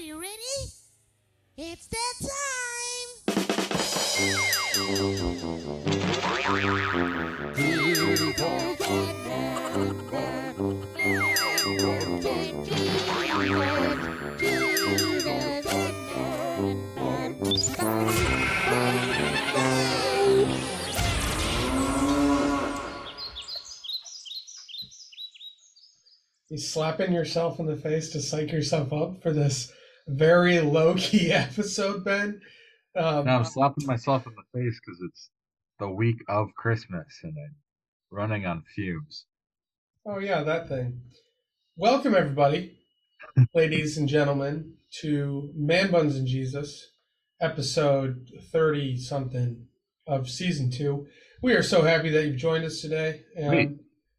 you ready? It's that time! Slapping yourself in the face to psych yourself up for this very low key episode, Ben. Um, Now I'm slapping myself in the face because it's the week of Christmas and I'm running on fumes. Oh yeah, that thing. Welcome everybody, ladies and gentlemen, to Man Buns and Jesus, episode thirty something of season two. We are so happy that you've joined us today. And Wait.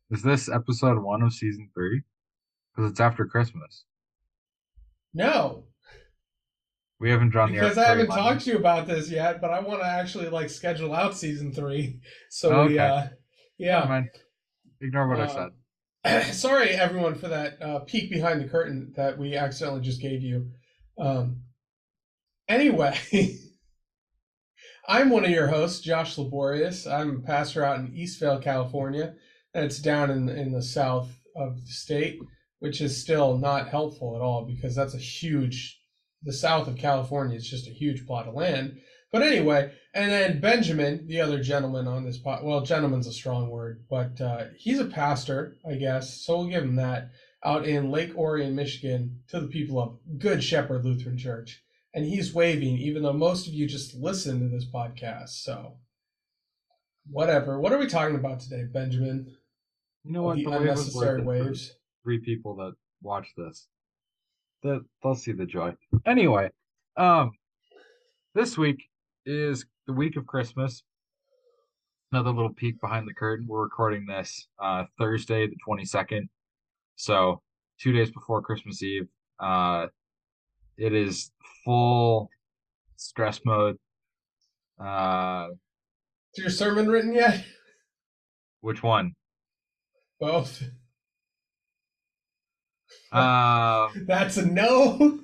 Is this episode one of season three? Because it's after Christmas. no, We haven't drawn because the because I haven't talked to you about this yet, but I want to actually like schedule out season three. So we, uh, yeah. Ignore what I Um, said. sorry everyone for that uh, peek behind the curtain that we accidentally just gave you um, anyway i'm one of your hosts josh laborious i'm a pastor out in eastvale california and it's down in, in the south of the state which is still not helpful at all because that's a huge the south of california is just a huge plot of land but anyway and then Benjamin, the other gentleman on this pod, well, gentleman's a strong word, but uh, he's a pastor, I guess, so we'll give him that, out in Lake Orion, Michigan, to the people of Good Shepherd Lutheran Church. And he's waving, even though most of you just listen to this podcast. So, whatever. What are we talking about today, Benjamin? You know what? the The wave unnecessary it waves. Three people that watch this. That they'll see the joy. Anyway, um, this week is the week of Christmas. Another little peek behind the curtain. We're recording this uh, Thursday, the twenty second. So two days before Christmas Eve. Uh, it is full stress mode. Uh, Is your sermon written yet? which one? Both. Uh, That's a no.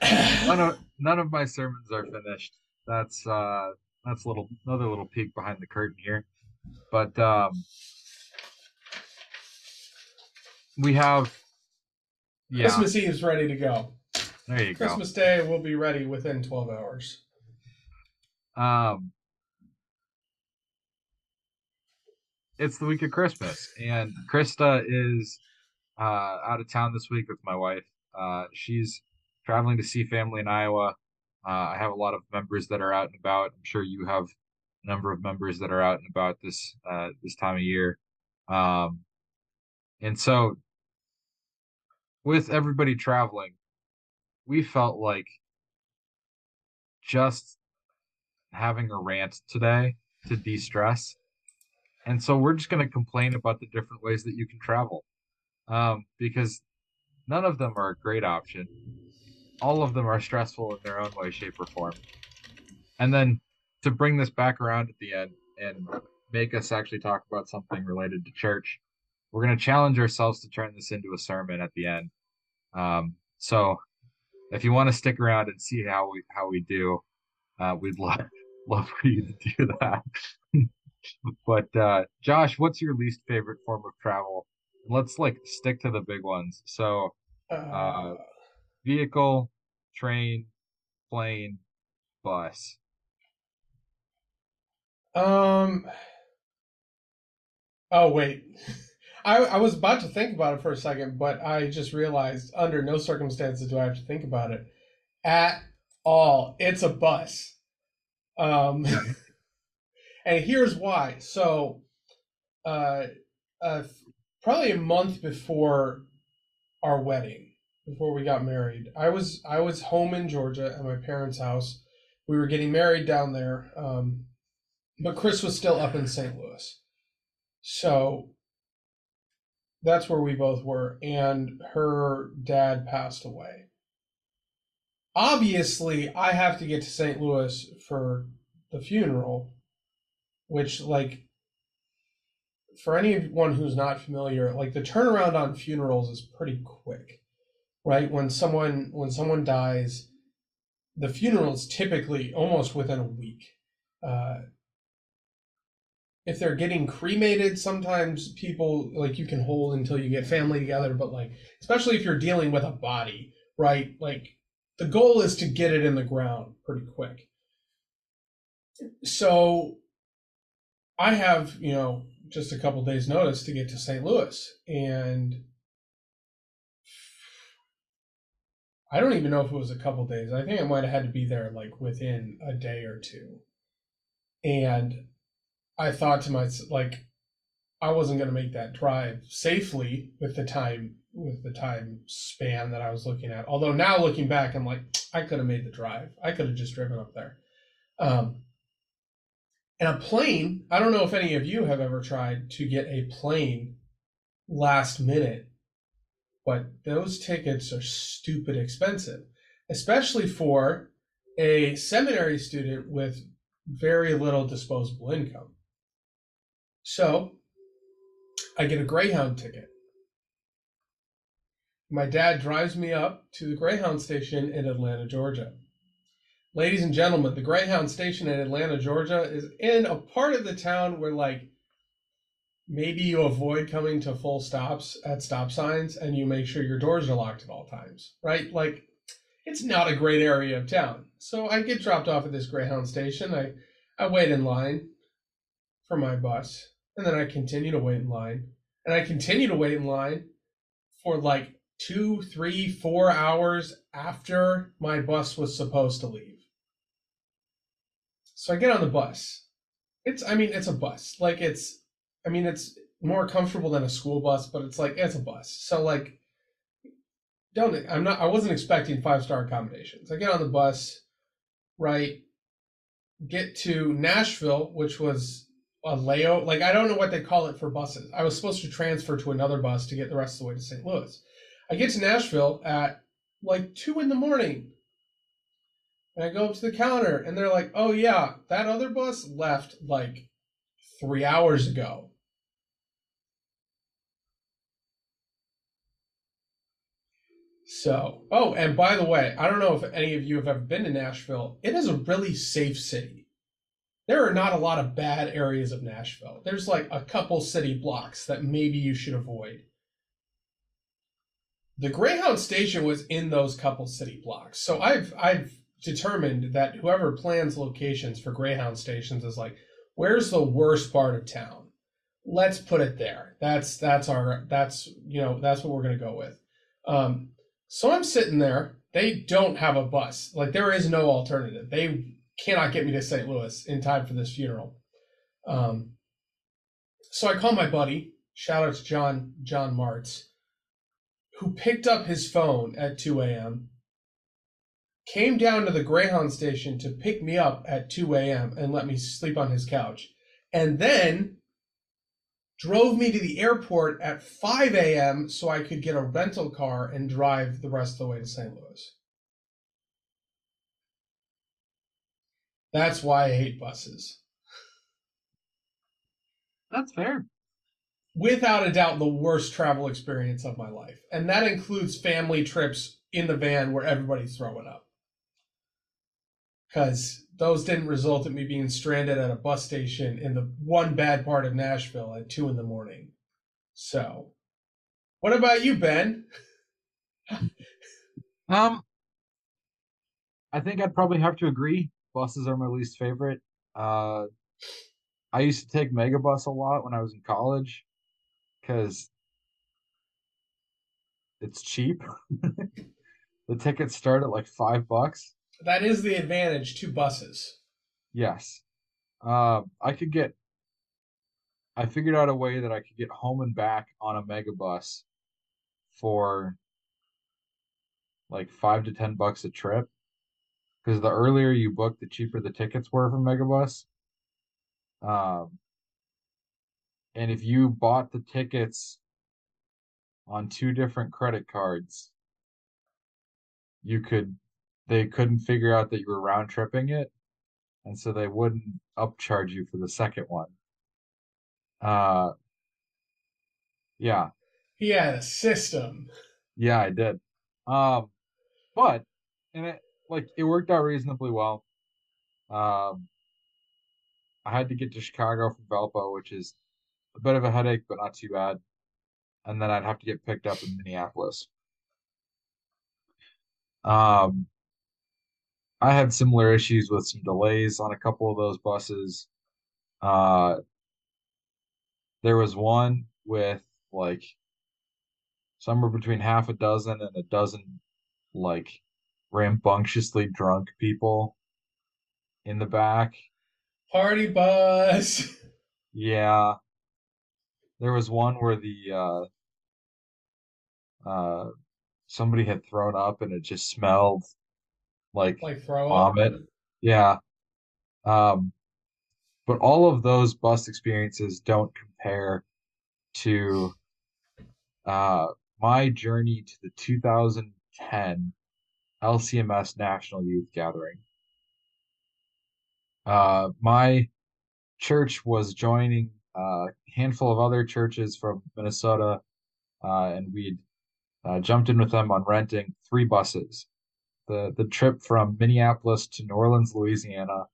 none of none of my sermons are finished. That's uh that's little another little peek behind the curtain here. But um we have yeah, Christmas Eve's ready to go. there you go. Christmas Day will be ready within 12 hours. Um it's the week of Christmas and Krista is uh out of town this week with my wife. Uh she's traveling to see family in Iowa. Uh, I have a lot of members that are out and about. I'm sure you have a number of members that are out and about this uh this time of year. Um and so with everybody traveling, we felt like just having a rant today to de-stress. And so we're just going to complain about the different ways that you can travel. Um, because none of them are a great option. All of them are stressful in their own way, shape, or form. And then to bring this back around at the end and make us actually talk about something related to church, we're going to challenge ourselves to turn this into a sermon at the end. Um, so if you want to stick around and see how we how we do, uh, we'd love love for you to do that. but uh, Josh, what's your least favorite form of travel? Let's like stick to the big ones. So Uh, vehicle, train, plane, bus. um. Oh wait, I I was about to think about it for a second, but I just realized under no circumstances do I have to think about it at all. It's a bus. Um, and here's why. So, uh, uh, probably a month before our wedding, before we got married, I was I was home in Georgia at my parents' house. We were getting married down there, um, but Chris was still up in St. Louis, so that's where we both were. And her dad passed away. Obviously, I have to get to St. Louis for the funeral, which like for anyone who's not familiar, like the turnaround on funerals is pretty quick. right? When someone when someone dies, the funeral is typically almost within a week. Uh, if they're getting cremated, sometimes people like you can hold until you get family together, but like especially if you're dealing with a body, right? Like the goal is to get it in the ground pretty quick. So I have, you know, just a couple days notice to get to St. Louis and I don't even know if it was a couple days. I think I might have had to be there like within a day or two. And I thought to myself, like, I wasn't going to make that drive safely with the time with the time span that I was looking at. Although now looking back, I'm like, I could have made the drive. I could have just driven up there. Um, and a plane. I don't know if any of you have ever tried to get a plane last minute, but those tickets are stupid expensive, especially for a seminary student with very little disposable income. So I get a Greyhound ticket. My dad drives me up to the Greyhound station in Atlanta, Georgia. Ladies and gentlemen, the Greyhound station in Atlanta, Georgia is in a part of the town where, like, maybe you avoid coming to full stops at stop signs and you make sure your doors are locked at all times, right? Like, it's not a great area of town. So I get dropped off at this Greyhound station. I, I wait in line for my bus, and then I continue to wait in line, and I continue to wait in line for like two, three, four hours after my bus was supposed to leave. So I get on the bus. It's, I mean, it's a bus. Like, it's, I mean, it's more comfortable than a school bus, but it's like, it's a bus. So, like, don't, I'm not, I wasn't expecting five star accommodations. I get on the bus, right? Get to Nashville, which was a layout. Like, I don't know what they call it for buses. I was supposed to transfer to another bus to get the rest of the way to St. Louis. I get to Nashville at like two in the morning. And I go up to the counter and they're like, oh yeah, that other bus left like three hours ago. So, oh, and by the way, I don't know if any of you have ever been to Nashville. It is a really safe city. There are not a lot of bad areas of Nashville. There's like a couple city blocks that maybe you should avoid the Greyhound station was in those couple city blocks. So I've I've determined that whoever plans locations for Greyhound stations is like, where's the worst part of town? Let's put it there. That's that's our that's you know that's what we're gonna go with. Um, so I'm sitting there. They don't have a bus. Like there is no alternative. They cannot get me to St. Louis in time for this funeral. Um, so I call my buddy. Shout out to John John Martz who picked up his phone at 2 a.m., came down to the Greyhound station to pick me up at 2 a.m. and let me sleep on his couch, and then drove me to the airport at 5 a.m. so I could get a rental car and drive the rest of the way to St. Louis. That's why I hate buses. That's fair without a doubt the worst travel experience of my life. And that includes family trips in the van where everybody's throwing up. Because those didn't result in me being stranded at a bus station in the one bad part of Nashville at two in the morning. So, what about you, Ben? um, I think I'd probably have to agree. Buses are my least favorite. Uh, I used to take Megabus a lot when I was in college because it's cheap. the tickets start at like five bucks. That is the advantage to buses. Yes. Uh, I could get. I figured out a way that I could get home and back on a megabus for like five to ten bucks a trip. Because the earlier you book, the cheaper the tickets were for megabus. Um, and if you bought the tickets on two different credit cards, you could they couldn't figure out that you were round tripping it, and so they wouldn't upcharge you for the second one. Uh yeah. He had a system. Yeah, I did. Um, but and it like it worked out reasonably well. Um, I had to get to Chicago from Valpo, which is a bit of a headache, but not too bad. And then I'd have to get picked up in Minneapolis. Um, I had similar issues with some delays on a couple of those buses. Uh, there was one with like somewhere between half a dozen and a dozen like rambunctiously drunk people in the back. Party bus. Yeah. There was one where the uh uh somebody had thrown up and it just smelled like Like throw up. vomit. Yeah. Um but all of those bus experiences don't compare to uh my journey to the 2010 LCMS National Youth Gathering. Uh my church was joining uh, a handful of other churches from Minnesota, uh, and we'd uh, jumped in with them on renting three buses. The the trip from Minneapolis to New Orleans, Louisiana,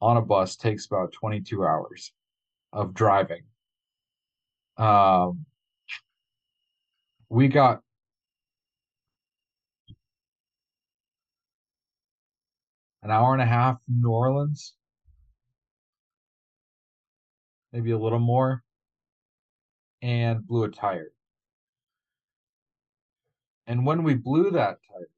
on a bus takes about 22 hours of driving. Um, we got an hour and a half from New Orleans, maybe a little more, and blew a tire. And when we blew that tire,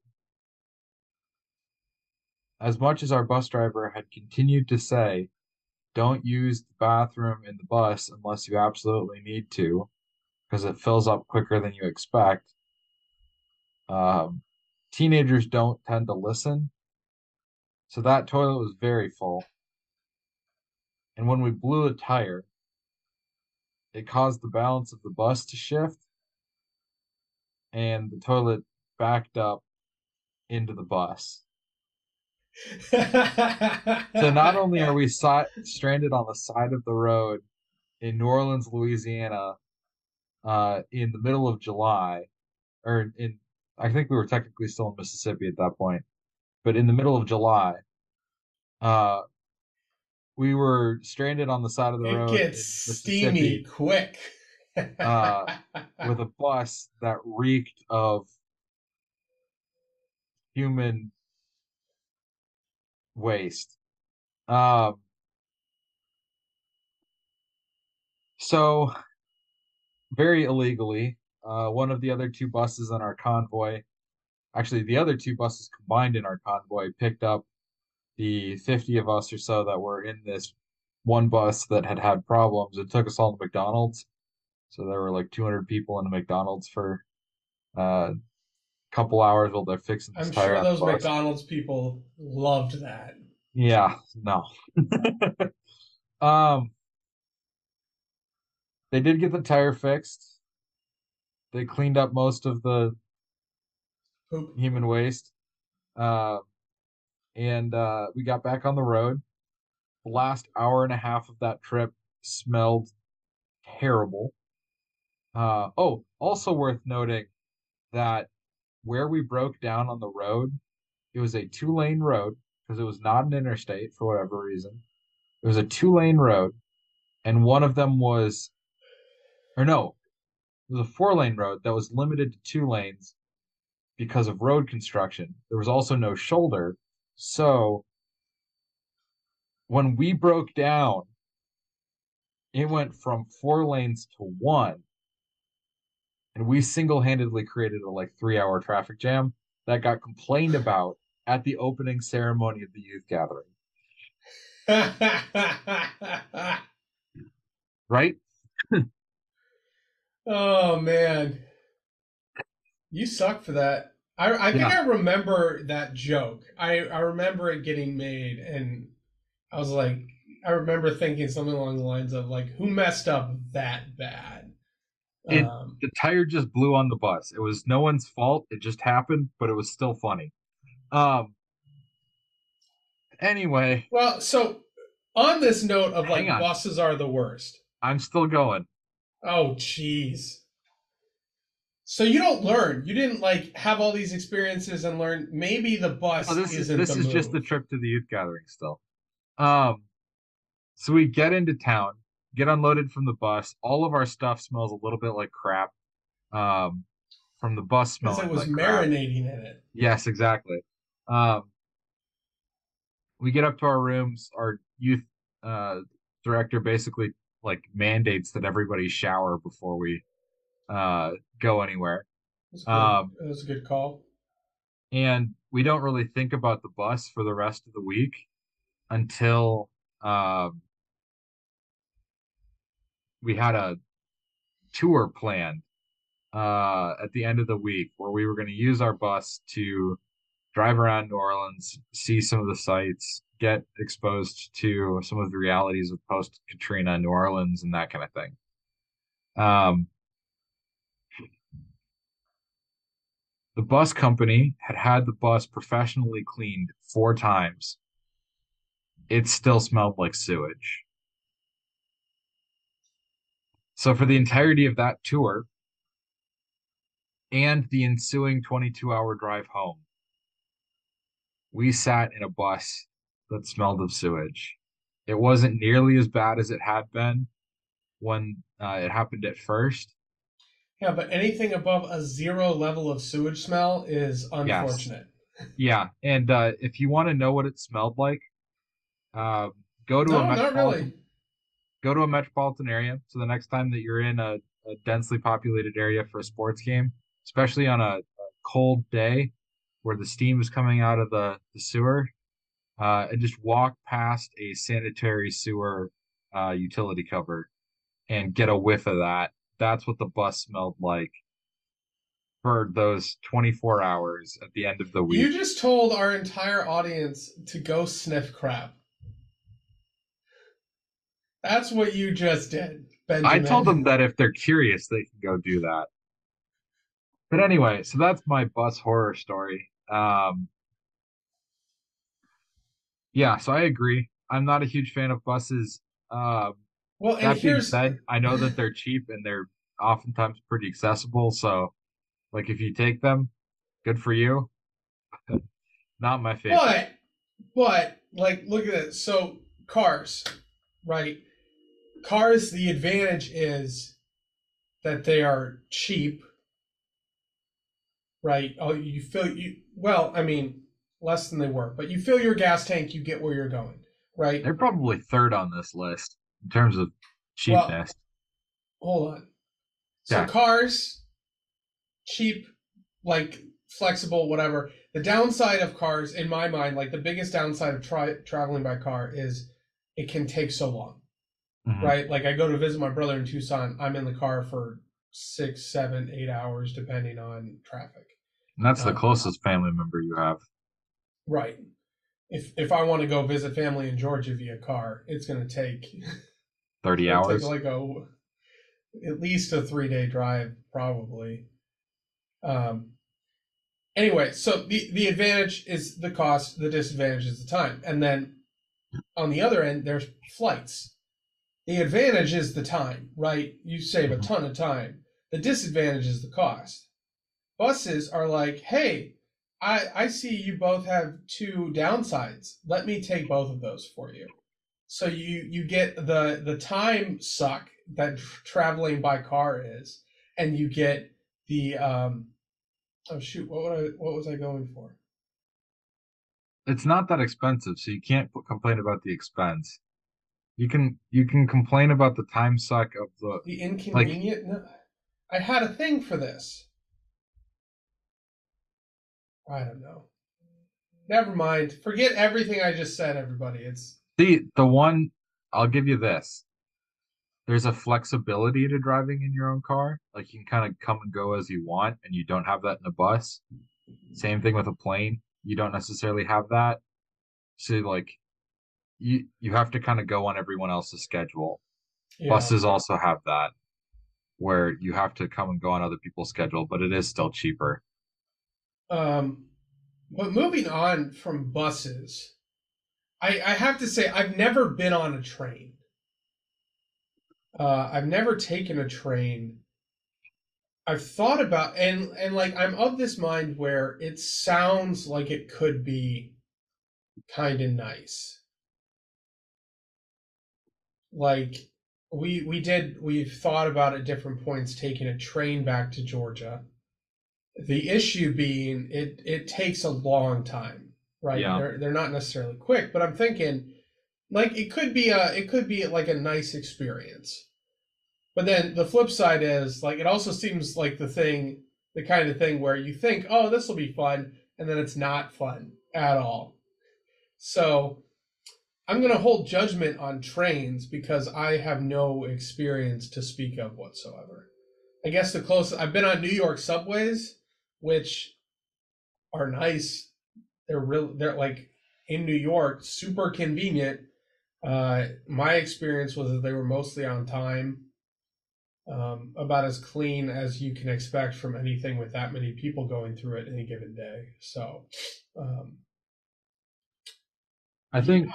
as much as our bus driver had continued to say, don't use the bathroom in the bus unless you absolutely need to, because it fills up quicker than you expect. Um, teenagers don't tend to listen. So that toilet was very full. And when we blew a tire, it caused the balance of the bus to shift, and the toilet backed up into the bus. So not only are we si- stranded on the side of the road in New Orleans, Louisiana, uh, in the middle of July, or in I think we were technically still in Mississippi at that point, but in the middle of July, uh, we were stranded on the side of the it road in gets steamy quick. Uh, with a bus that reeked of human waste. Um, so, very illegally, uh, one of the other two buses in our convoy, actually, the other two buses combined in our convoy, picked up the 50 of us or so that were in this one bus that had had problems. It took us all to McDonald's. So there were like 200 people in a McDonald's for uh, couple hours while they're fixing this I'm tire sure on the those bus. McDonald's people loved that. Yeah, no. um, they did get the tire fixed. They cleaned up most of the Poop. human waste. Uh, and uh, we got back on the road. The last hour and a half of that trip smelled terrible. Uh, oh, also worth noting that where we broke down on the road, it was a two lane road because it was not an interstate for whatever reason. It was a two lane road, and one of them was, or no, it was a four lane road that was limited to two lanes because of road construction. There was also no shoulder. So when we broke down, it went from four lanes to one. And we single handedly created a like three hour traffic jam that got complained about at the opening ceremony of the youth gathering. Right? oh man, you suck for that. I I think Yeah. I remember that joke. I I remember it getting made, and I was like, I remember thinking something along the lines of like, who messed up that bad? It- Um, The tire just blew on the bus. It was no one's fault. It just happened, but it was still funny. Um anyway, well, so on this note of like on. buses are the worst. I'm still going. Oh jeez. So you don't learn. You didn't like have all these experiences and learn. Maybe the bus Oh, this is isn't this is just the trip to the youth gathering still. Um, so we get into town, get unloaded from the bus. All of our stuff smells a little bit like crap. Um, from the bus Because it was like crap. marinating in it. Yes, exactly. Um, we get up to our rooms. Our youth uh, director basically like mandates that everybody shower before we uh, go anywhere. Good. Um, was a good call. and we don't really think about the bus for the rest of the week until um, we had a tour planned uh, at the end of the week where we were going to use our bus to drive around New Orleans, see some of the sights, get exposed to some of the realities of post Katrina New Orleans and that kind of thing. Um, the bus company had had the bus professionally cleaned four times. It still smelled like sewage. So, for the entirety of that tour and the ensuing 22 hour drive home, we sat in a bus that smelled of sewage. It wasn't nearly as bad as it had been when uh, it happened at first. Yeah, but anything above a zero level of sewage smell is unfortunate. Yeah, and uh, if you want to know what it smelled like, uh, go to No, a not really. Go to a metropolitan area. So the next time that you're in a, a densely populated area for a sports game, especially on a, a cold day where the steam is coming out of the, the sewer, uh, and just walk past a sanitary sewer uh, utility cover and get a whiff of that. That's what the bus smelled like for those 24 hours at the end of the week. You just told our entire audience to go sniff crap. That's what you just did, Benjamin. I told them that if they're curious, they can go do that. But anyway, so that's my bus horror story. Um, yeah, so I agree. I'm not a huge fan of buses. Um, Well, and that being here's said, I know that they're cheap and they're oftentimes pretty accessible. So, like, if you take them, good for you. not my favorite. But, but, like, look at it. So, cars, right? Cars, the advantage is that they are cheap, right? Oh, you fill you. Well, I mean, less than they were, but you fill your gas tank, you get where you're going, right? They're probably third on this list in terms of cheapness. Hold on. So Yeah. cars, cheap, like flexible, whatever. The downside of cars, in my mind, like the biggest downside of tri- traveling by car is it can take so long, Mhm. right? Like I go to visit my brother in Tucson, I'm in the car for six, seven, eight hours, depending on traffic. And that's the Um, closest family member you have. Right. If if I want to go visit family in Georgia via car, it's going to take 30 hours. Take like a at least a three day drive, probably. Um. Anyway, so the the advantage is the cost. The disadvantage is the time, and then on the other end, there's flights. The advantage is the time, right? You save a ton of time. The disadvantage is the cost. Buses are like, hey, I I see you both have two downsides. Let me take both of those for you. So you you get the the time suck that traveling by car is, and you get the um. Oh shoot! What would I, what was I going for? it's not that expensive, so you can't complain about the expense. You can you can complain about the time suck of the The inconvenient. no, I had a thing for this. I don't know. Never mind. Forget everything I just said, everybody. It's the the one I'll give you this. There's a flexibility to driving in your own car. Like you can kind of come and go as you want, and you don't have that in a bus. Same thing with a plane. You don't necessarily have that. So like you you have to kind of go on everyone else's schedule. yeah. Buses also have that where you have to come and go on other people's schedule, but it is still cheaper. Um, but moving on from buses, I, I have to say I've never been on a train. Uh, I've never taken a train. I've thought about and and like I'm of this mind where it sounds like it could be kind of nice. Like we we did we've thought about at different points taking a train back to Georgia. The issue being it it takes a long time, right? Yeah. They're they're not necessarily quick, but I'm thinking like it could be a it could be like a nice experience. But then the flip side is like it also seems like the thing the kind of thing where you think, "Oh, this will be fun," and then it's not fun at all. So, I'm going to hold judgment on trains because I have no experience to speak of whatsoever. I guess the closest I've been on New York subways, which are nice. They're real. They're like in New York, super convenient. Uh, my experience was that they were mostly on time, um, about as clean as you can expect from anything with that many people going through it any given day. So, um, I think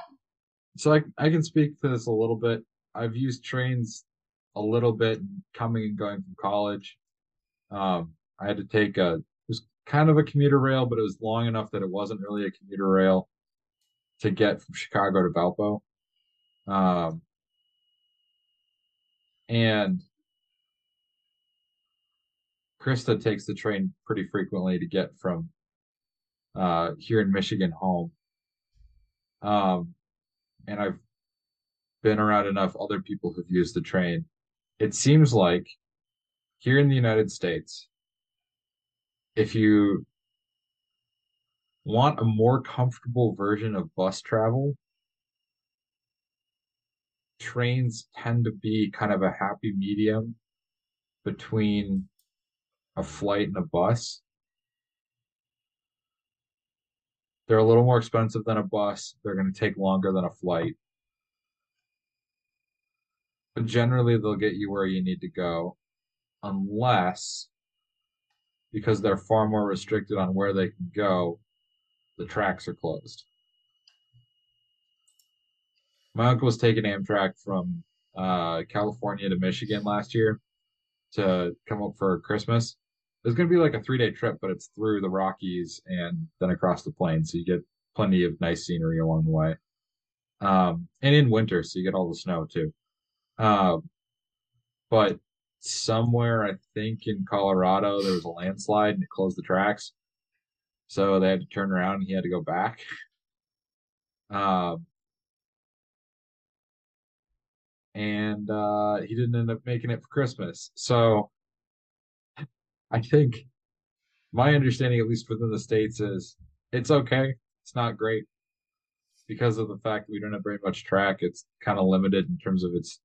so. I I can speak to this a little bit. I've used trains a little bit coming and going from college. Um, I had to take a it was kind of a commuter rail, but it was long enough that it wasn't really a commuter rail to get from Chicago to Valpo. Um, and Krista takes the train pretty frequently to get from uh, here in Michigan home. Um, and I've been around enough other people who've used the train. It seems like here in the United States, if you want a more comfortable version of bus travel, trains tend to be kind of a happy medium between a flight and a bus. They're a little more expensive than a bus. They're going to take longer than a flight. But generally, they'll get you where you need to go, unless, because they're far more restricted on where they can go, the tracks are closed. My uncle was taking Amtrak from uh, California to Michigan last year to come up for Christmas. It's going to be like a three day trip, but it's through the Rockies and then across the plains. So you get plenty of nice scenery along the way. Um, and in winter, so you get all the snow too. Um, but somewhere, I think in Colorado, there was a landslide and it closed the tracks. So they had to turn around and he had to go back. Um, and uh, he didn't end up making it for Christmas. So I think my understanding, at least within the states, is it's okay. It's not great because of the fact that we don't have very much track. It's kind of limited in terms of its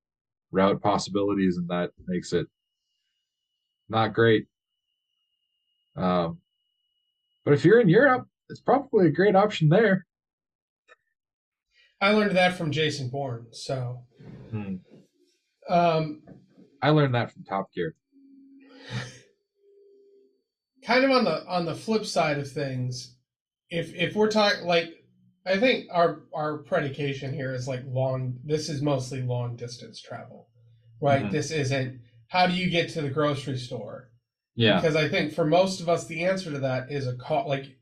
route possibilities, and that makes it not great. Um, but if you're in Europe, it's probably a great option there. I learned that from Jason Bourne. So, Hmm. um, I learned that from Top Gear. kind of on the on the flip side of things, if if we're talking like, I think our our predication here is like long. This is mostly long distance travel, right? Mhm. This isn't how do you get to the grocery store? Yeah, Because I think for most of us, the answer to that is a car, like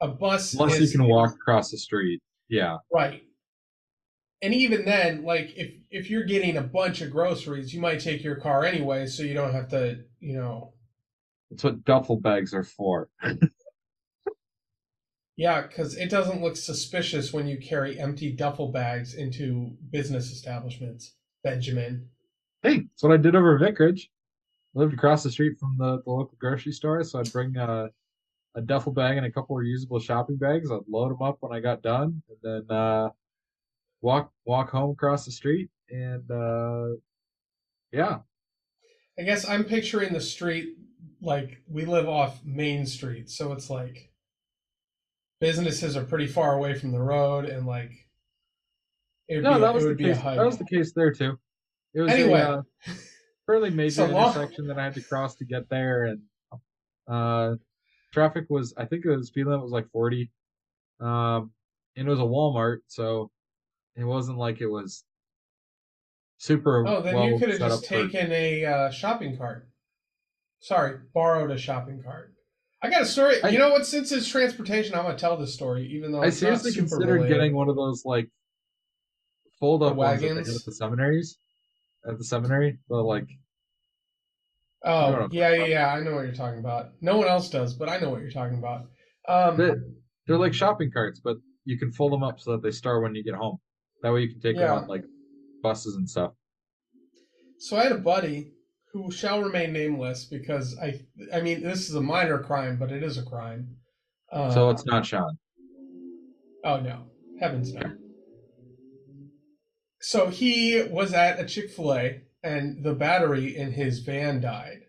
a bus. unless you can walk across the street. Yeah, Right. And even then, like if if you're getting a bunch of groceries, you might take your car anyway, so you don't have to, you know. That's what duffel bags are for. Yeah, because it doesn't look suspicious when you carry empty duffel bags into business establishments, Benjamin. Hey, that's what I did over at Vicarage. I lived across the street from the, the local grocery store, so I'd bring a, a duffel bag and a couple reusable shopping bags. I'd load them up when I got done, and then uh, walk walk home across the street. And uh, yeah, I guess I'm picturing the street like we live off Main Street, so it's like businesses are pretty far away from the road, and like it no, be, that was the case. That was the case there too. It was Anyway. a uh, fairly major So intersection that I had to cross to get there, and uh, traffic was. I think the speed limit was like forty, um, and it was a Walmart, so it wasn't like it was super. Oh, then well you could have just up for- taken a uh, shopping cart. Sorry, borrowed a shopping cart. I got a story. I- you know what? Since it's transportation, I'm gonna tell this story, even though I seriously considered related. getting one of those like fold up The ones that they wagons? at the seminaries. At the seminary, the like You know Oh, yeah, yeah, yeah. I know what you're talking about. No one else does, but I know what you're talking about. Um, they, they're like shopping carts, but you can fold them up so that they start when you get home. That way you can take Yeah. them on like buses and stuff. so I had a buddy who shall remain nameless because I, I mean, this is a minor crime, but it is a crime. Um, so it's not Sean. Oh no, heavens no. So he was at a Chick Fil A, and the battery in his van died.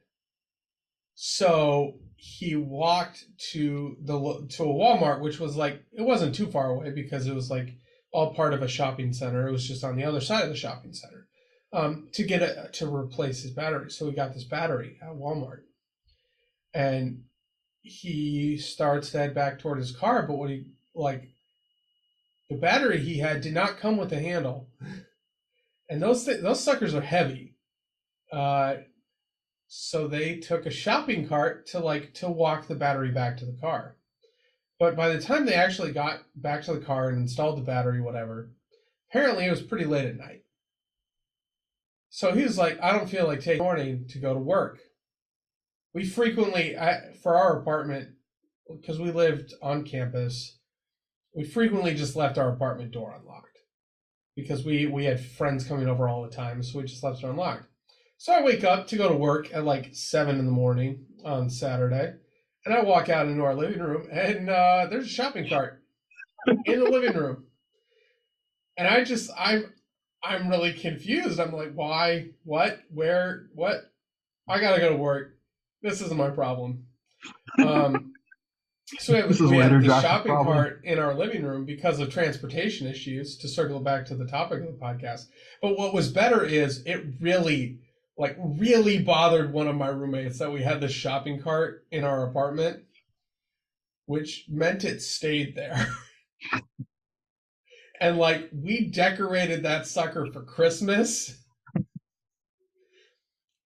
So he walked to the to a Walmart, which was like it wasn't too far away because it was like all part of a shopping center. It was just on the other side of the shopping center um, to get it to replace his battery. So he got this battery at Walmart, and he starts to head back toward his car. But what he like the battery he had did not come with a handle, and those th- those suckers are heavy. Uh, so they took a shopping cart to like to walk the battery back to the car. But by the time they actually got back to the car and installed the battery, whatever, apparently it was pretty late at night. So he was like, "I don't feel like taking morning to go to work." We frequently, I, for our apartment, because we lived on campus, we frequently just left our apartment door unlocked because we we had friends coming over all the time, so we just left it unlocked. So I wake up to go to work at like seven in the morning on Saturday, and I walk out into our living room, and uh, there's a shopping cart in the living room, and I just I'm I'm really confused. I'm like, why? What? Where? What? I gotta go to work. This isn't my problem. Um, so we have, This is we later the shopping problem. cart in our living room because of transportation issues. To circle back to the topic of the podcast, but what was better is it really, like, really bothered one of my roommates that we had this shopping cart in our apartment, which meant it stayed there. and like we decorated that sucker for Christmas.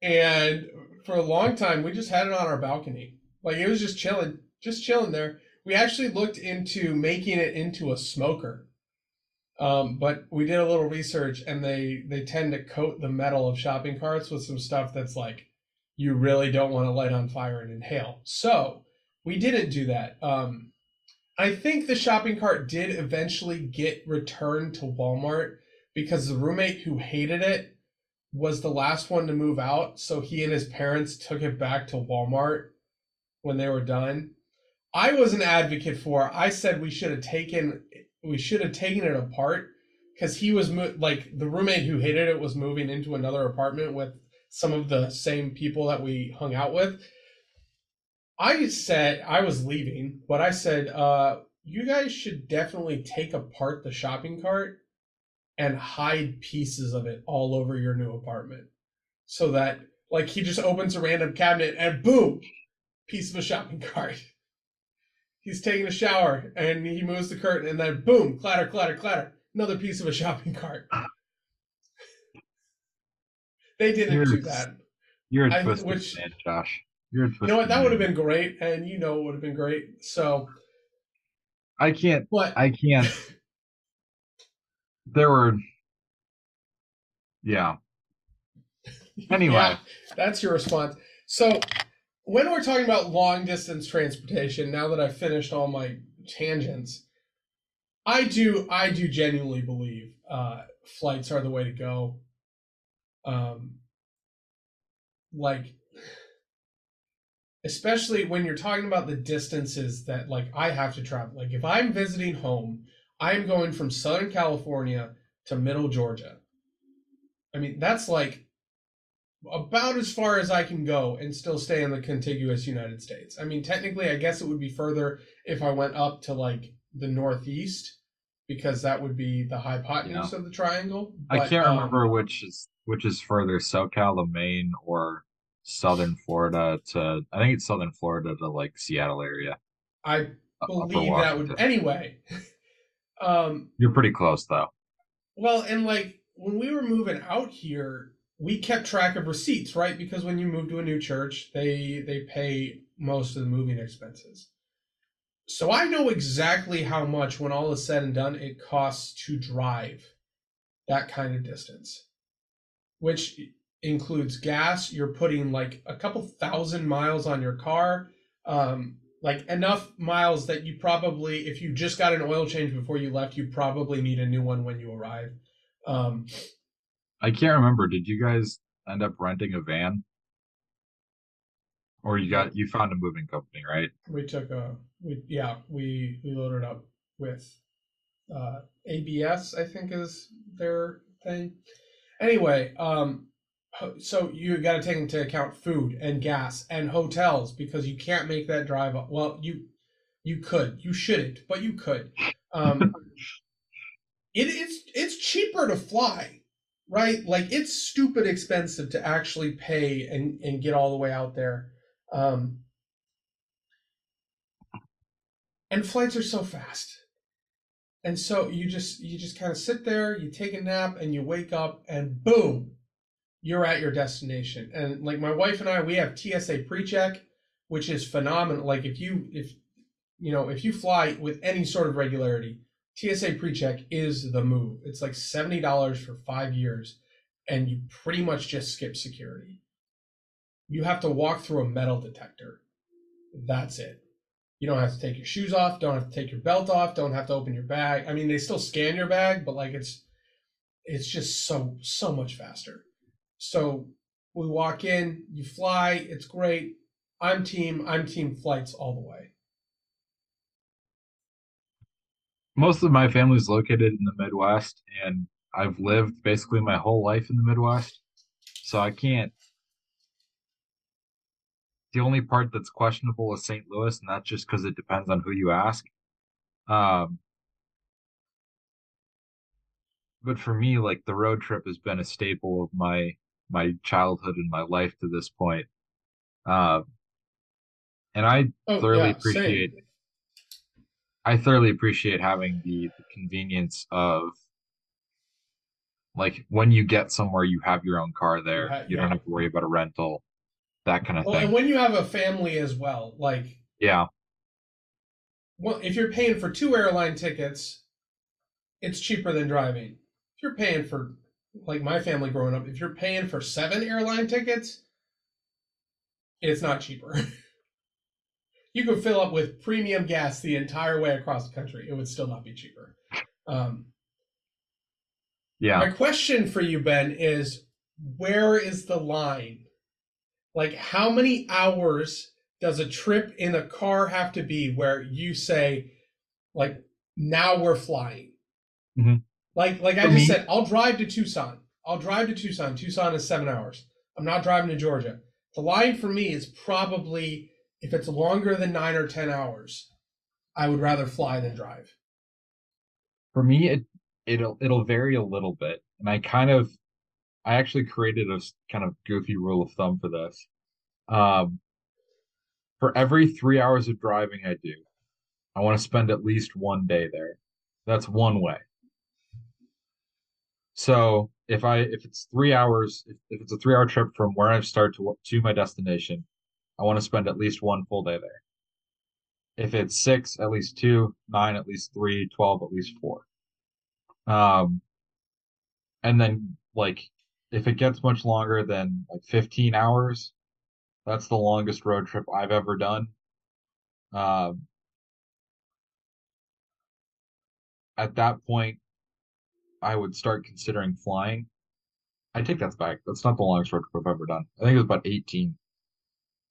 and for a long time we just had it on our balcony. Like it was just chilling, just chilling there. We actually looked into making it into a smoker. Um, but we did a little research and they they tend to coat the metal of shopping carts with some stuff that's like you really don't want to light on fire and inhale. So we didn't do that. Um, I think the shopping cart did eventually get returned to Walmart because the roommate who hated it was the last one to move out. So he and his parents took it back to Walmart when they were done. I was an advocate for. I said we should have taken we should have taken it apart because he was mo- like the roommate who hated it was moving into another apartment with some of the same people that we hung out with. I said I was leaving, but I said, uh, you guys should definitely take apart the shopping cart and hide pieces of it all over your new apartment. So that like he just opens a random cabinet and boom, piece of a shopping cart. He's taking a shower and he moves the curtain and then boom, clatter, clatter, clatter, another piece of a shopping cart. They didn't You're do that. You're a I- twisted which- man, Josh. You're You know what? That would have been great, and you know it would have been great. So, I can't. but I can't. There were. Yeah. Anyway. Yeah, that's your response. So, when we're talking about long distance transportation, now that I've finished all my tangents, I do I do genuinely believe uh, flights are the way to go. Um, like, especially when you're talking about the distances that like I have to travel. Like, if I'm visiting home, I'm going from Southern California to Middle Georgia. I mean, that's like about as far as I can go and still stay in the contiguous United States. I mean, technically, I guess it would be further if I went up to like the Northeast because that would be the hypotenuse of the triangle. But, I can't um, remember which is which is further, SoCal Maine or Southern Florida to. I think it's Southern Florida to like Seattle area. I uh, believe that would anyway. um, You're pretty close though. Well, and like when we were moving out here, we kept track of receipts, right? Because when you move to a new church, they they pay most of the moving expenses. So I know exactly how much, when all is said and done, it costs to drive that kind of distance, which includes gas. You're putting like a couple thousand miles on your car, um, like enough miles that you probably, if you just got an oil change before you left, you probably need a new one when you arrive. Um, I can't remember. Did you guys end up renting a van? Or you got you found a moving company, right? we took a we yeah we we loaded up with uh abs i think is their thing anyway um so you got to take into account food and gas and hotels because you can't make that drive up well you you could you shouldn't but you could. Um it, it's it's cheaper to fly right? Like it's stupid expensive to actually pay and and get all the way out there. Um and flights are so fast. And so you just you just kind of sit there you take a nap and you wake up and boom you're at your destination. And like my wife and i we have tsa pre-check which is phenomenal. Like if you if you know if you fly with any sort of regularity tsa pre-check is the move. It's like $70 for five years and you pretty much just skip security. You have to walk through a metal detector. That's it. You don't have to take your shoes off, don't have to take your belt off, don't have to open your bag. I mean, they still scan your bag, but like it's it's just so so much faster. So we walk in, you fly, it's great. I'm team, I'm team flights all the way. Most of my family is located in the Midwest, and I've lived basically my whole life in the Midwest. So I can't. The only part that's questionable is St. Louis, and that's just because it depends on who you ask. Um, but for me, like the road trip has been a staple of my my childhood and my life to this point. Um, and I Oh, thoroughly yeah, same. appreciate I thoroughly appreciate having the, the convenience of like when you get somewhere you have your own car there. You don't have to worry about a rental, that kind of Well, thing. and when you have a family as well, like yeah. well, if you're paying for two airline tickets, it's cheaper than driving. If you're paying for like my family growing up, if you're paying for seven airline tickets, it's not cheaper. you could fill up with premium gas the entire way across the country. It would still not be cheaper. Um, Yeah. My question for you, Ben, is where is the line? Like, how many hours does a trip in a car have to be where you say, like, now we're flying? Mhm. Like, like I For just me- said, I'll drive to Tucson. I'll drive to Tucson. Tucson is seven hours. I'm not driving to Georgia. The line for me is probably if it's longer than nine or ten hours, I would rather fly than drive. For me, it it'll it'll vary a little bit, and I kind of I actually created a kind of goofy rule of thumb for this. Um, for every three hours of driving I do, I want to spend at least one day there. That's one way. So if I if it's three hours, if, if it's a three hour trip from where I start to to my destination, I want to spend at least one full day there. If it's six, at least two, nine, at least three, twelve, at least four. Um, and then like if it gets much longer than like 15 hours, that's the longest road trip I've ever done. Um, at that point, I would start considering flying. I take that back. That's not the longest road trip I've ever done. I think it was about 18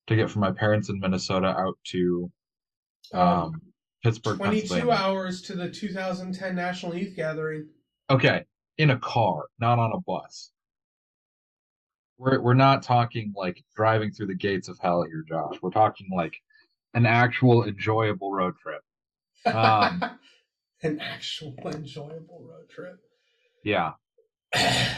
to get from my parents in Minnesota out to um, Pittsburgh, 22 hours to the 2010 National Youth Gathering. Okay, in a car, not on a bus. We're we're not talking like driving through the gates of hell here, Josh. We're talking like an actual enjoyable road trip. Um, An actual enjoyable road trip. Yeah, I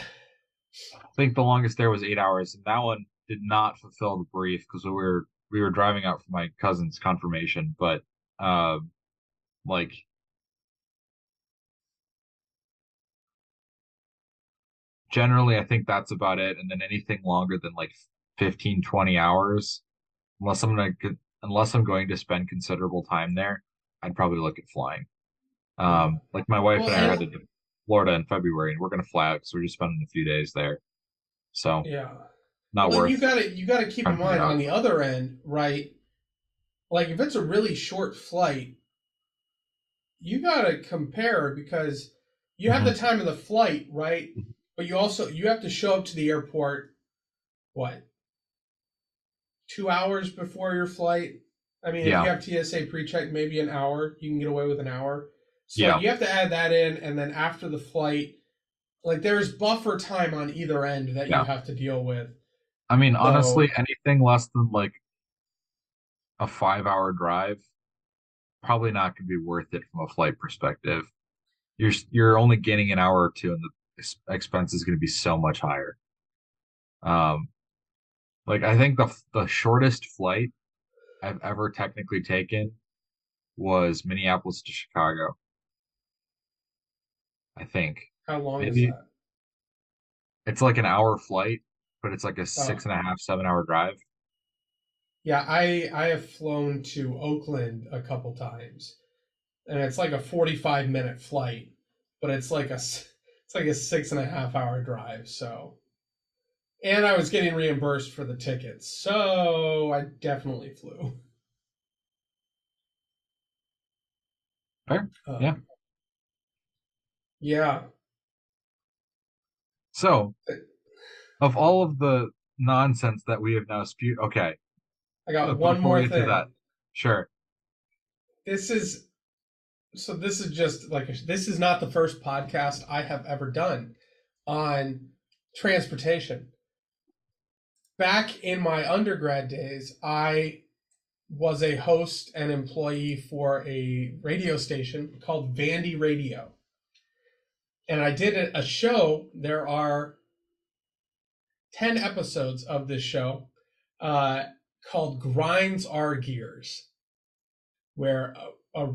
think the longest there was eight hours, and that one did not fulfill the brief because we were we were driving out for my cousin's confirmation, but um, like generally I think that's about it. And then anything longer than like 15, 20 hours, unless I'm gonna unless I'm going to spend considerable time there, I'd probably look at flying. Um, like my wife Well, and I had to Florida in February, and we're gonna fly out, so we're just spending a few days there. So Yeah. not well, worth. you got to you got to keep in mind on the other end, right? Like if it's a really short flight, you got to compare because you have Mm-hmm. the time of the flight, right? But you also you have to show up to the airport what? 2 hours before your flight. I mean, Yeah. if you have TSA pre-check, maybe an hour. You can get away with an hour. So Yeah. you have to add that in, and then after the flight, like there's buffer time on either end that Yeah. you have to deal with. I mean, So- honestly, anything less than like a five hour drive, probably not going to be worth it from a flight perspective. You're you're only gaining an hour or two, and the expense is going to be so much higher. Um, like I think the the shortest flight I've ever technically taken was Minneapolis to Chicago. I think How long Maybe- is that? it's like an hour flight, but it's like a six and a half, seven hour drive. Yeah, I I have flown to Oakland a couple times, and it's like a forty-five minute flight, but it's like a it's like a six and a half hour drive. So, and I was getting reimbursed for the tickets, so I definitely flew. Fair, Um, yeah. Yeah. So, of all of the nonsense that we have now spewed, okay, I got Uh, one more thing. that, sure. this is so this is just like this is not the first podcast I have ever done on transportation. Back in my undergrad days, I was a host and employee for a radio station called Vandy Radio. And I did a- show. There are 10 episodes of this show uh, called Grinds Our Gears where a, a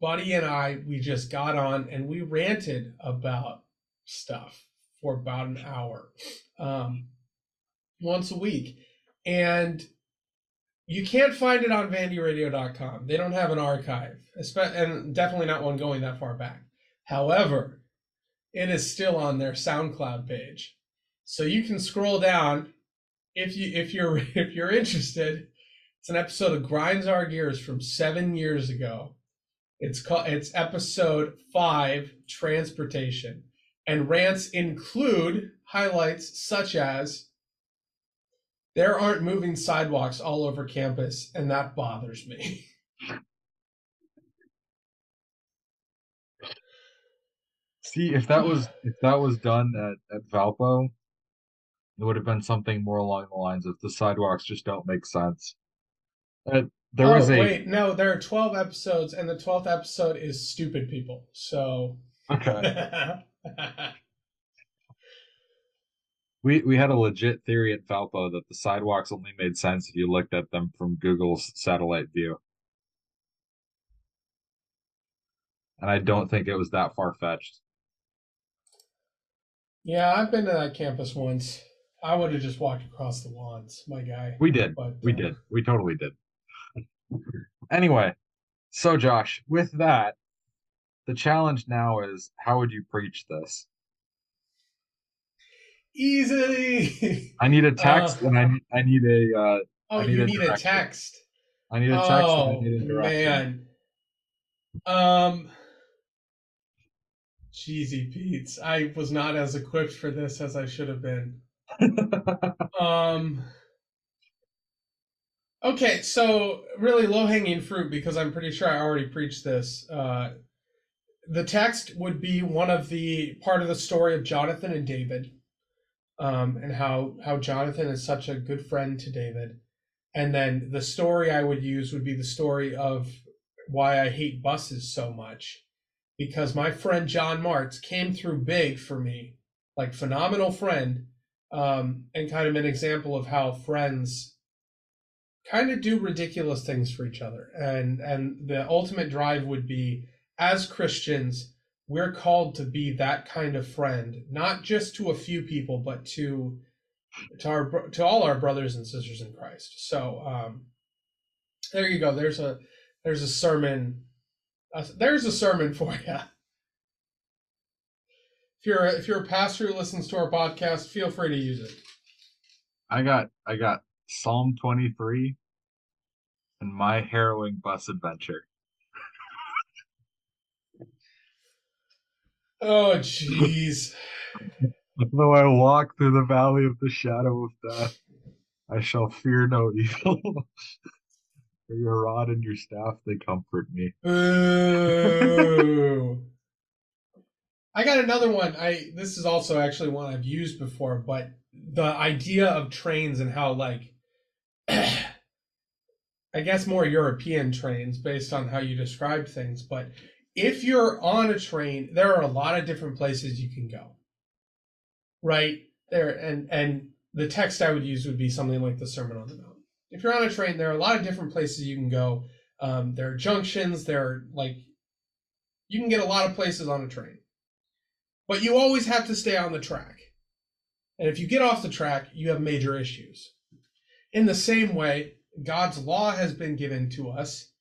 buddy and I we just got on and we ranted about stuff for about an hour um, once a week and you can't find it on vandyradio.com they don't have an archive and definitely not one going that far back however it is still on their soundcloud page so you can scroll down if you if you're if you're interested it's an episode of Grinds Our Gears from seven years ago. It's called it's episode five, Transportation. And rants include highlights such as there aren't moving sidewalks all over campus, and that bothers me. See, if that was if that was done at, at Valpo, it would have been something more along the lines of the sidewalks just don't make sense. Uh, there oh, was a wait, no, there are twelve episodes, and the twelfth episode is stupid people. So okay. We we had a legit theory at Valpo that the sidewalks only made sense if you looked at them from Google's satellite view. And I don't think it was that far fetched. Yeah, I've been to that campus once. I would have just walked across the lawns, my guy. We did. But We uh, did. We totally did. Anyway, so Josh, with that, the challenge now is how would you preach this? easily. I need a text Uh, and I I need a uh, oh, I need you a need a text. I need a text and I Oh need a man. Um. Cheesy Pete's. I was not as equipped for this as I should have been. Um. Okay, so really low hanging fruit because I'm pretty sure I already preached this. Uh, the text would be one of the part of the story of Jonathan and David, um, and how how Jonathan is such a good friend to David, and then the story I would use would be the story of why I hate buses so much, because my friend John Martz came through big for me, like phenomenal friend, um, and kind of an example of how friends kind of do ridiculous things for each other and and the ultimate drive would be as christians we're called to be that kind of friend, not just to a few people, but to to our to all our brothers and sisters in Christ. So um, there you go. There's a there's a sermon. Uh, there's a sermon for you. If you're a, if you're a pastor who listens to our podcast, feel free to use it. I got I got Psalm 23 and my harrowing bus adventure. Oh, jeez. Though I walk through the valley of the shadow of death, I shall fear no evil. For your rod and your staff, they comfort me. Ooh. I got another one. I this is also actually one I've used before, but the idea of trains and how like I guess more European trains based on how you describe things, but if you're on a train, there are a lot of different places you can go. Right? There and and the text I would use would be something like the Sermon on the Mount. If you're on a train, there are a lot of different places you can go. Um, there are junctions, there are like you can get a lot of places on a train. But you always have to stay on the track. And if you get off the track, you have major issues. In the same way, God's law has been given to us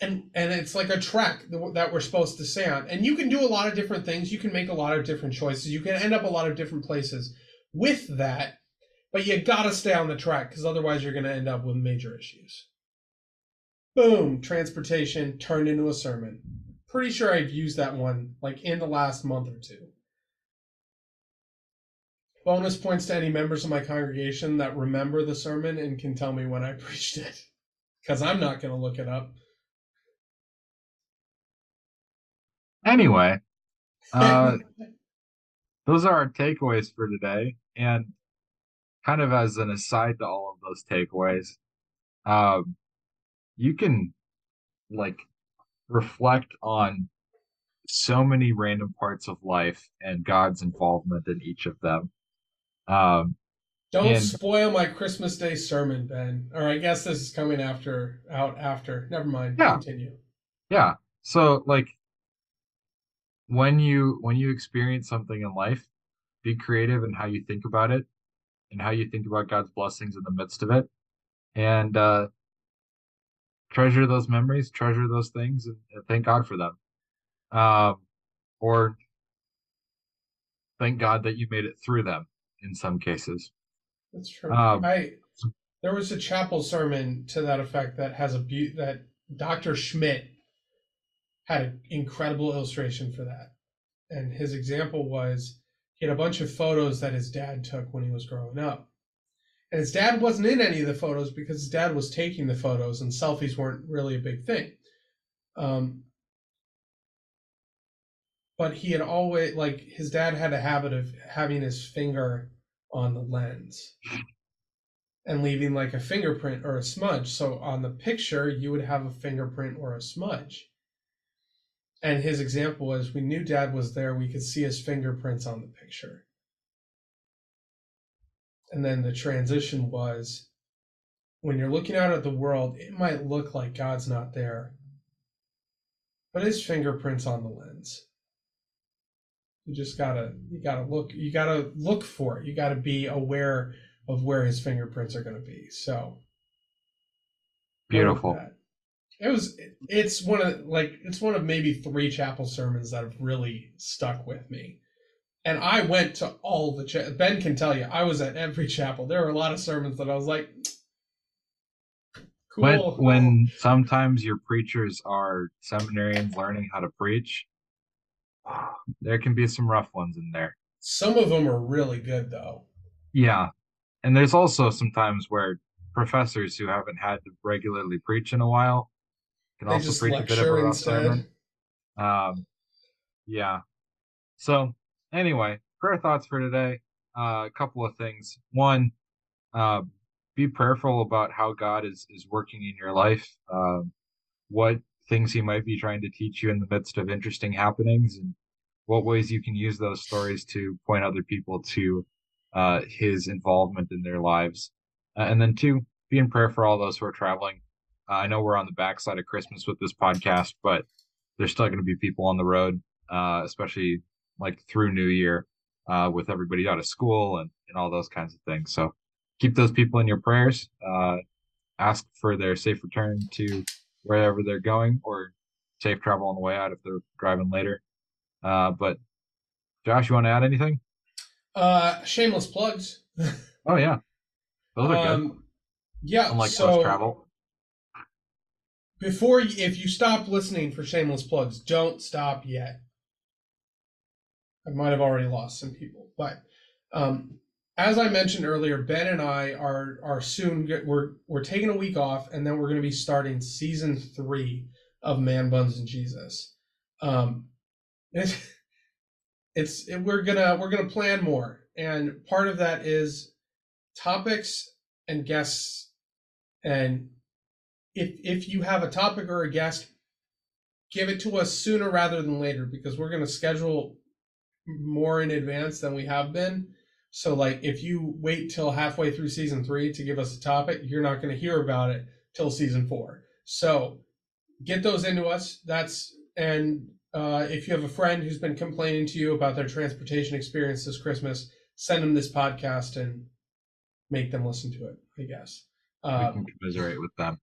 and and it's like a track that we're supposed to stay on and you can do a lot of different things you can make a lot of different choices you can end up a lot of different places with that but you gotta stay on the track because otherwise you're gonna end up with major issues. Boom transportation turned into a sermon. Pretty sure i've used that one like in the last month or two. Bonus points to any members of my congregation that remember the sermon and can tell me when i preached it because i'm not gonna look it up. Anyway, uh, those are our takeaways for today. And kind of as an aside to all of those takeaways, um, you can like reflect on so many random parts of life and God's involvement in each of them. Um, Don't and- spoil my Christmas Day sermon, Ben. Or I guess this is coming after out after. Never mind. Yeah. Continue. yeah. So like when you when you experience something in life, be creative in how you think about it and how you think about God's blessings in the midst of it. And uh treasure those memories, treasure those things and, and thank God for them. Um or thank God that you made it through them in some cases. That's true. Um, I there was a chapel sermon to that effect that has a be- that Dr. Schmidt had an incredible illustration for that. And his example was he had a bunch of photos that his dad took when he was growing up. And his dad wasn't in any of the photos because his dad was taking the photos and selfies weren't really a big thing. Um, but he had always like his dad had a habit of having his finger on the lens and leaving like a fingerprint or a smudge. So on the picture, you would have a fingerprint or a smudge. And his example was we knew dad was there, we could see his fingerprints on the picture. And then the transition was when you're looking out at the world, it might look like God's not there, but his fingerprints on the lens. You just gotta you gotta look you gotta look for it. You gotta be aware of where his fingerprints are gonna be. So Beautiful. It was it's one of like it's one of maybe three chapel sermons that have really stuck with me. And I went to all the cha- Ben can tell you I was at every chapel. There were a lot of sermons that I was like cool. When when sometimes your preachers are seminarians learning how to preach, there can be some rough ones in there. some of them are really good though. Yeah. And there's also sometimes where professors who haven't had to regularly preach in a while can They also just preach a bit of a lecture rough instead. sermon. Um, yeah. So anyway, prayer thoughts for today. Uh, a couple of things. One, uh, be prayerful about how God is is working in your life. Um, what things He might be trying to teach you in the midst of interesting happenings, and what ways you can use those stories to point other people to uh, His involvement in their lives. Uh, and then two, be in prayer for all those who are traveling. Uh, I know we're on the backside of Christmas with this podcast, but there's still going to be people on the road. uh, especially like through New Year, uh, with everybody out of school and, and all those kinds of things. So keep those people in your prayers. Uh, ask for their safe return to wherever they're going or safe travel on the way out if they're driving later. Uh, but Josh, you want to add anything? Uh, shameless plugs. Oh yeah, those are good. Um, yeah. Unlike so travel. Before, if you stop listening for shameless plugs, don't stop yet. I might have already lost some people, but um, as I mentioned earlier, Ben and I are are soon get, we're we're taking a week off, and then we're going to be starting season three of Man Buns and Jesus. Um, it's it's it, we're gonna we're gonna plan more, and part of that is topics and guests, and if if you have a topic or a guest, give it to us sooner rather than later because we're gonna schedule more in advance than we have been. So like if you wait till halfway through season three to give us a topic, you're not going to hear about it till season four. So get those into us. That's and uh, if you have a friend who's been complaining to you about their transportation experience this Christmas, send them this podcast and make them listen to it. I guess. we Um, can commiserate with them.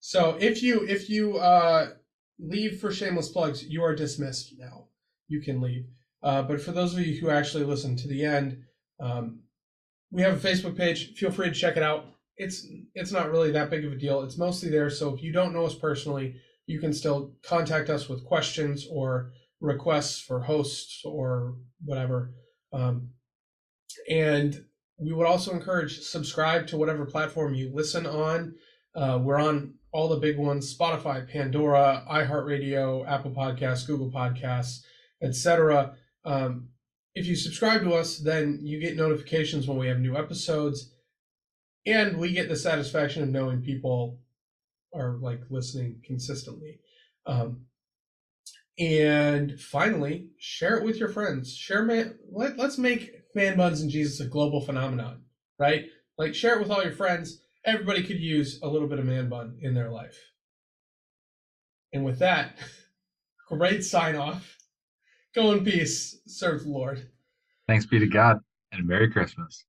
So if you if you uh, leave for shameless plugs, you are dismissed now. You can leave. Uh, but for those of you who actually listen to the end, um, we have a Facebook page. Feel free to check it out. It's it's not really that big of a deal. It's mostly there. So if you don't know us personally, you can still contact us with questions or requests for hosts or whatever. Um, and we would also encourage subscribe to whatever platform you listen on. Uh, we're on all the big ones: Spotify, Pandora, iHeartRadio, Apple Podcasts, Google Podcasts, etc. Um, if you subscribe to us, then you get notifications when we have new episodes, and we get the satisfaction of knowing people are like listening consistently. Um, and finally, share it with your friends. Share man. Let, let's make man buns and Jesus a global phenomenon, right? Like share it with all your friends. Everybody could use a little bit of man bun in their life. And with that, great sign off. Go in peace. Serve the Lord. Thanks be to God and Merry Christmas.